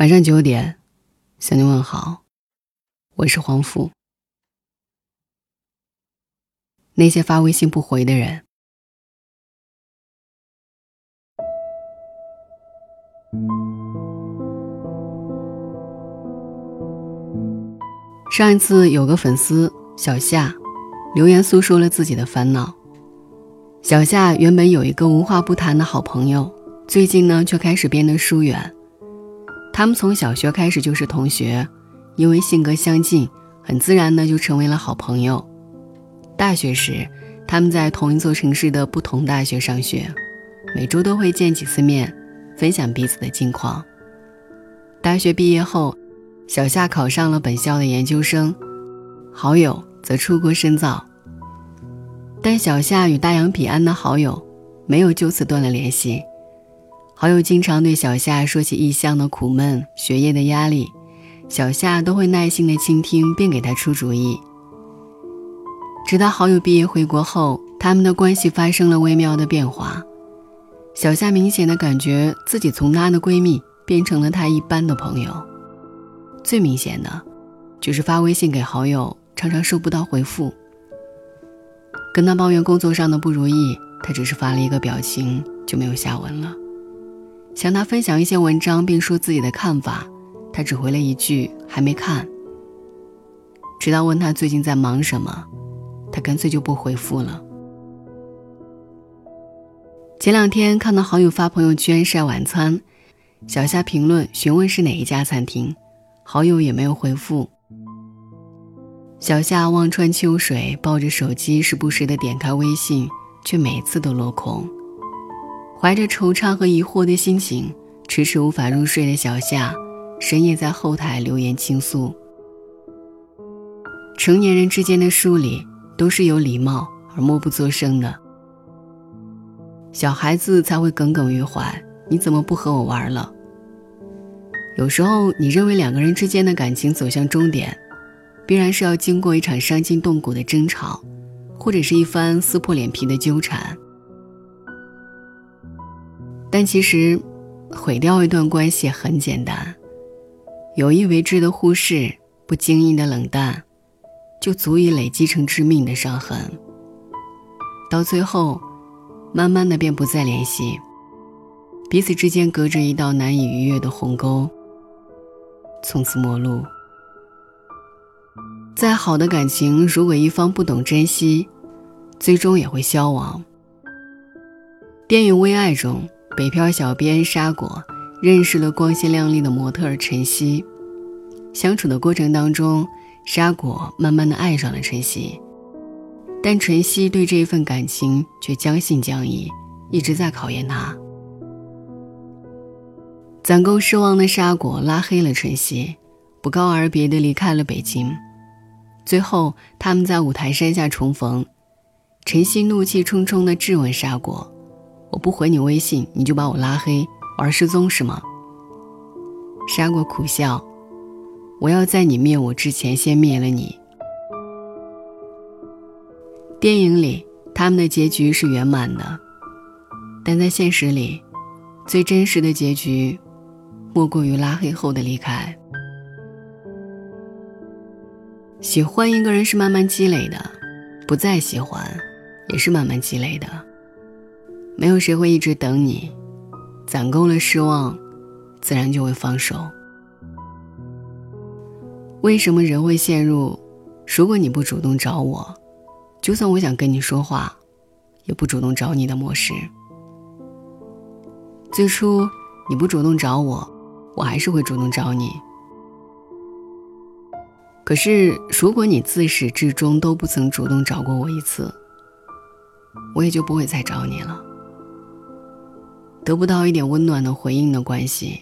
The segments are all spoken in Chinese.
晚上九点，向你问好，我是黄甫。那些发微信不回的人，上一次有个粉丝小夏留言诉说了自己的烦恼。小夏原本有一个无话不谈的好朋友，最近呢却开始变得疏远。他们从小学开始就是同学，因为性格相近，很自然的就成为了好朋友。大学时，他们在同一座城市的不同大学上学，每周都会见几次面，分享彼此的近况。大学毕业后，小夏考上了本校的研究生，好友则出国深造。但小夏与大洋彼岸的好友，没有就此断了联系。好友经常对小夏说起异乡的苦闷、学业的压力，小夏都会耐心的倾听，并给他出主意。直到好友毕业回国后，他们的关系发生了微妙的变化。小夏明显的感觉自己从她的闺蜜变成了她一般的朋友。最明显的，就是发微信给好友，常常收不到回复。跟他抱怨工作上的不如意，他只是发了一个表情，就没有下文了。向他分享一些文章，并说自己的看法，他只回了一句“还没看”。直到问他最近在忙什么，他干脆就不回复了。前两天看到好友发朋友圈晒晚餐，小夏评论询问是哪一家餐厅，好友也没有回复。小夏望穿秋水，抱着手机，时不时的点开微信，却每次都落空。怀着惆怅和疑惑的心情，迟迟无法入睡的小夏，深夜在后台留言倾诉。成年人之间的疏离都是有礼貌而默不作声的，小孩子才会耿耿于怀。你怎么不和我玩了？有时候，你认为两个人之间的感情走向终点，必然是要经过一场伤筋动骨的争吵，或者是一番撕破脸皮的纠缠。但其实，毁掉一段关系很简单，有意为之的忽视，不经意的冷淡，就足以累积成致命的伤痕。到最后，慢慢的便不再联系，彼此之间隔着一道难以逾越的鸿沟，从此陌路。再好的感情，如果一方不懂珍惜，最终也会消亡。电影《微爱》中。北漂小编沙果认识了光鲜亮丽的模特儿晨曦，相处的过程当中，沙果慢慢的爱上了晨曦，但晨曦对这一份感情却将信将疑，一直在考验他。攒够失望的沙果拉黑了晨曦，不告而别的离开了北京。最后，他们在五台山下重逢，晨曦怒气冲冲的质问沙果。我不回你微信，你就把我拉黑，玩失踪是吗？沙果苦笑，我要在你灭我之前先灭了你。电影里他们的结局是圆满的，但在现实里，最真实的结局，莫过于拉黑后的离开。喜欢一个人是慢慢积累的，不再喜欢，也是慢慢积累的。没有谁会一直等你，攒够了失望，自然就会放手。为什么人会陷入“如果你不主动找我，就算我想跟你说话，也不主动找你”的模式？最初你不主动找我，我还是会主动找你。可是如果你自始至终都不曾主动找过我一次，我也就不会再找你了。得不到一点温暖的回应的关系，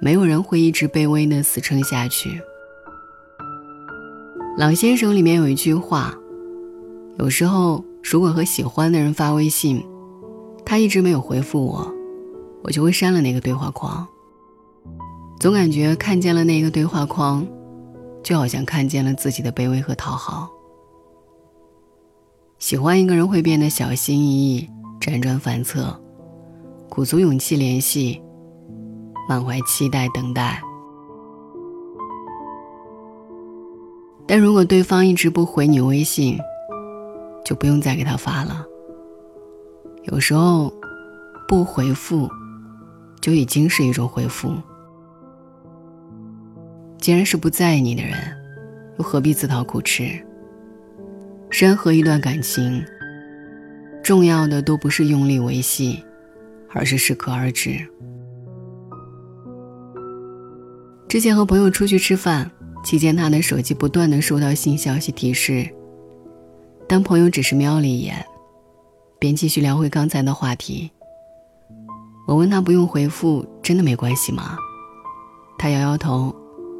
没有人会一直卑微的死撑下去。老先生里面有一句话：有时候如果和喜欢的人发微信，他一直没有回复我，我就会删了那个对话框。总感觉看见了那个对话框，就好像看见了自己的卑微和讨好。喜欢一个人会变得小心翼翼、辗转反侧。鼓足勇气联系满怀期待等待。但如果对方一直不回你微信就不用再给他发了。有时候不回复就已经是一种回复。既然是不在意你的人又何必自讨苦吃？任何一段感情重要的都不是用力维系而是适可而止。之前和朋友出去吃饭，期间他的手机不断的收到新消息提示，但朋友只是瞄了一眼，便继续聊回刚才的话题。我问他不用回复，真的没关系吗？他摇摇头，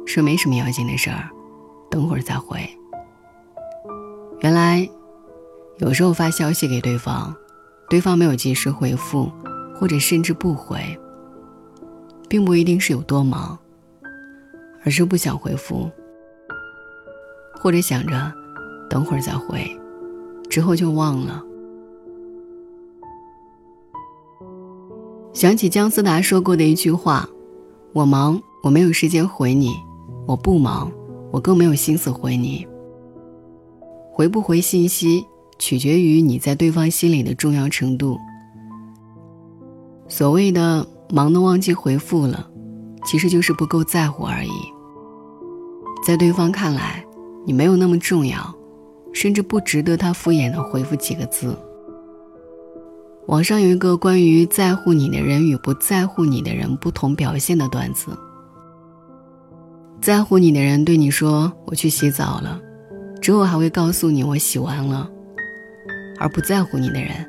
说没什么要紧的事儿，等会儿再回。原来，有时候发消息给对方，对方没有及时回复，或者甚至不回，并不一定是有多忙。而是不想回复，或者想着等会儿再回，之后就忘了。想起姜思达说过的一句话：“我忙，我没有时间回你；我不忙，我更没有心思回你。”回不回信息，取决于你在对方心里的重要程度。所谓的忙的忘记回复了，其实就是不够在乎而已。在对方看来，你没有那么重要，甚至不值得他敷衍的回复几个字。网上有一个关于在乎你的人与不在乎你的人不同表现的段子。在乎你的人对你说“我去洗澡了”，之后还会告诉你“我洗完了”；而不在乎你的人，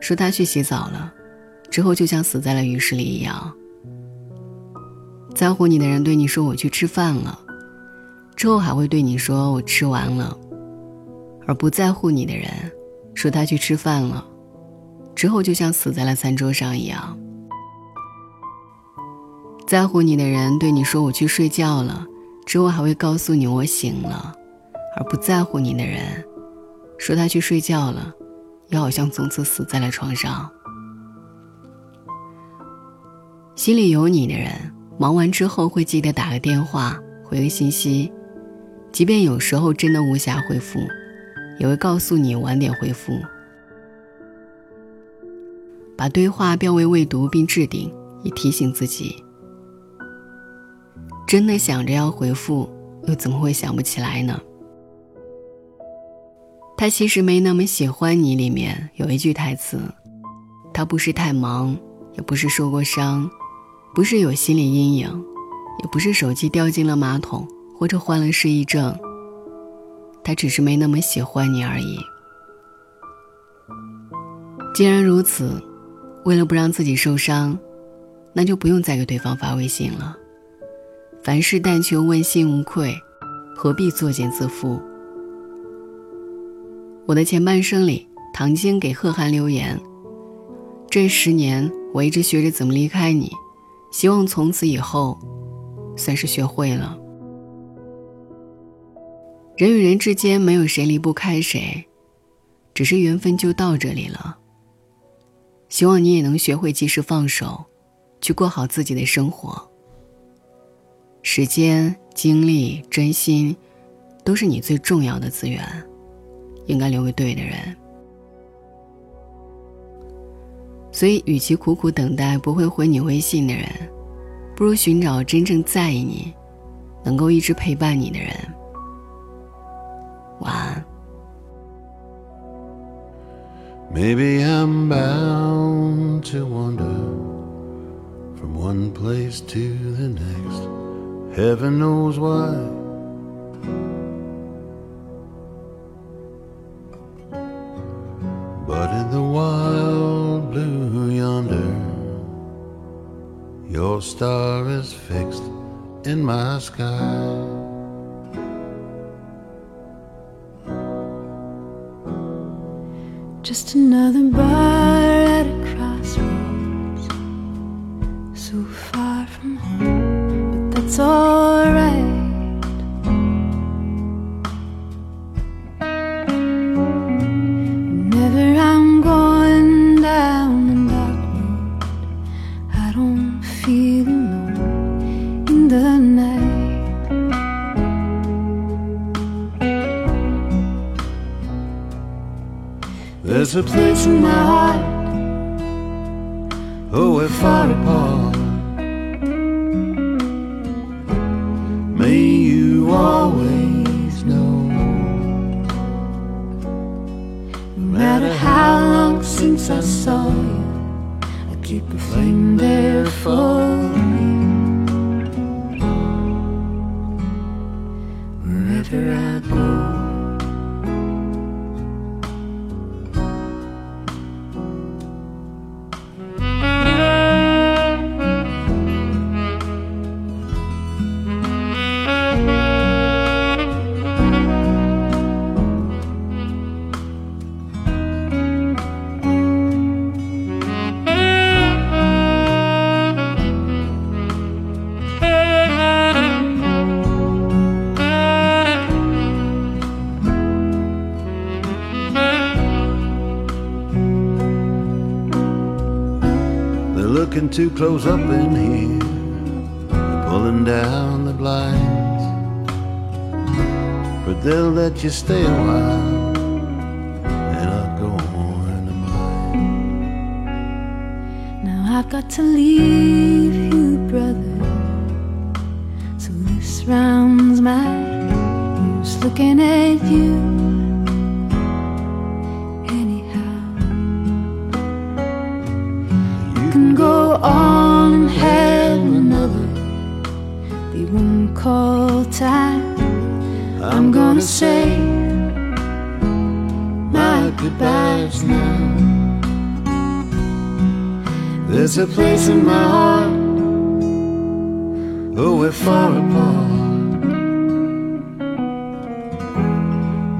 说他去洗澡了，之后就像死在了浴室里一样。在乎你的人对你说“我去吃饭了”。之后还会对你说我吃完了，而不在乎你的人，说他去吃饭了，之后就像死在了餐桌上一样。在乎你的人对你说我去睡觉了，之后还会告诉你我醒了，而不在乎你的人，说他去睡觉了，也好像从此死在了床上。心里有你的人，忙完之后会记得打个电话，回个信息。即便有时候真的无暇回复，也会告诉你晚点回复。把对话标为未读并置顶，以提醒自己。真的想着要回复，又怎么会想不起来呢？他其实没那么喜欢你。里面有一句台词：“他不是太忙，也不是受过伤，不是有心理阴影，也不是手机掉进了马桶。”或者患了失忆症，他只是没那么喜欢你而已。既然如此，为了不让自己受伤，那就不用再给对方发微信了。凡事但求问心无愧，何必作茧自缚？我的前半生里，唐晶给贺涵留言：这十年我一直学着怎么离开你，希望从此以后，算是学会了。人与人之间没有谁离不开谁，只是缘分就到这里了。希望你也能学会及时放手，去过好自己的生活。时间、精力、真心，都是你最重要的资源，应该留给对的人。所以，与其苦苦等待不会回你微信的人，不如寻找真正在意你、能够一直陪伴你的人。晚安。Maybe I'm bound to wander from one place to the next. Heaven knows why. Your star is fixed in my sky. Just another bar There's a place in my heart. Oh, we're far apart. May you always know. No matter how long since I saw you, I keep a flame there for looking too close up in here, pulling down the blinds. But they'll let you stay a while, and I'll go on to mine. Now I've got to leave you, brother. So this round's mine. Who's looking at you? On and have another. They won't call time. I'm gonna say my goodbyes now. There's a place in my heart. Oh, we're far apart.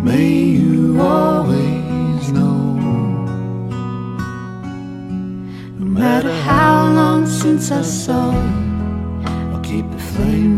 May I'll keep the flame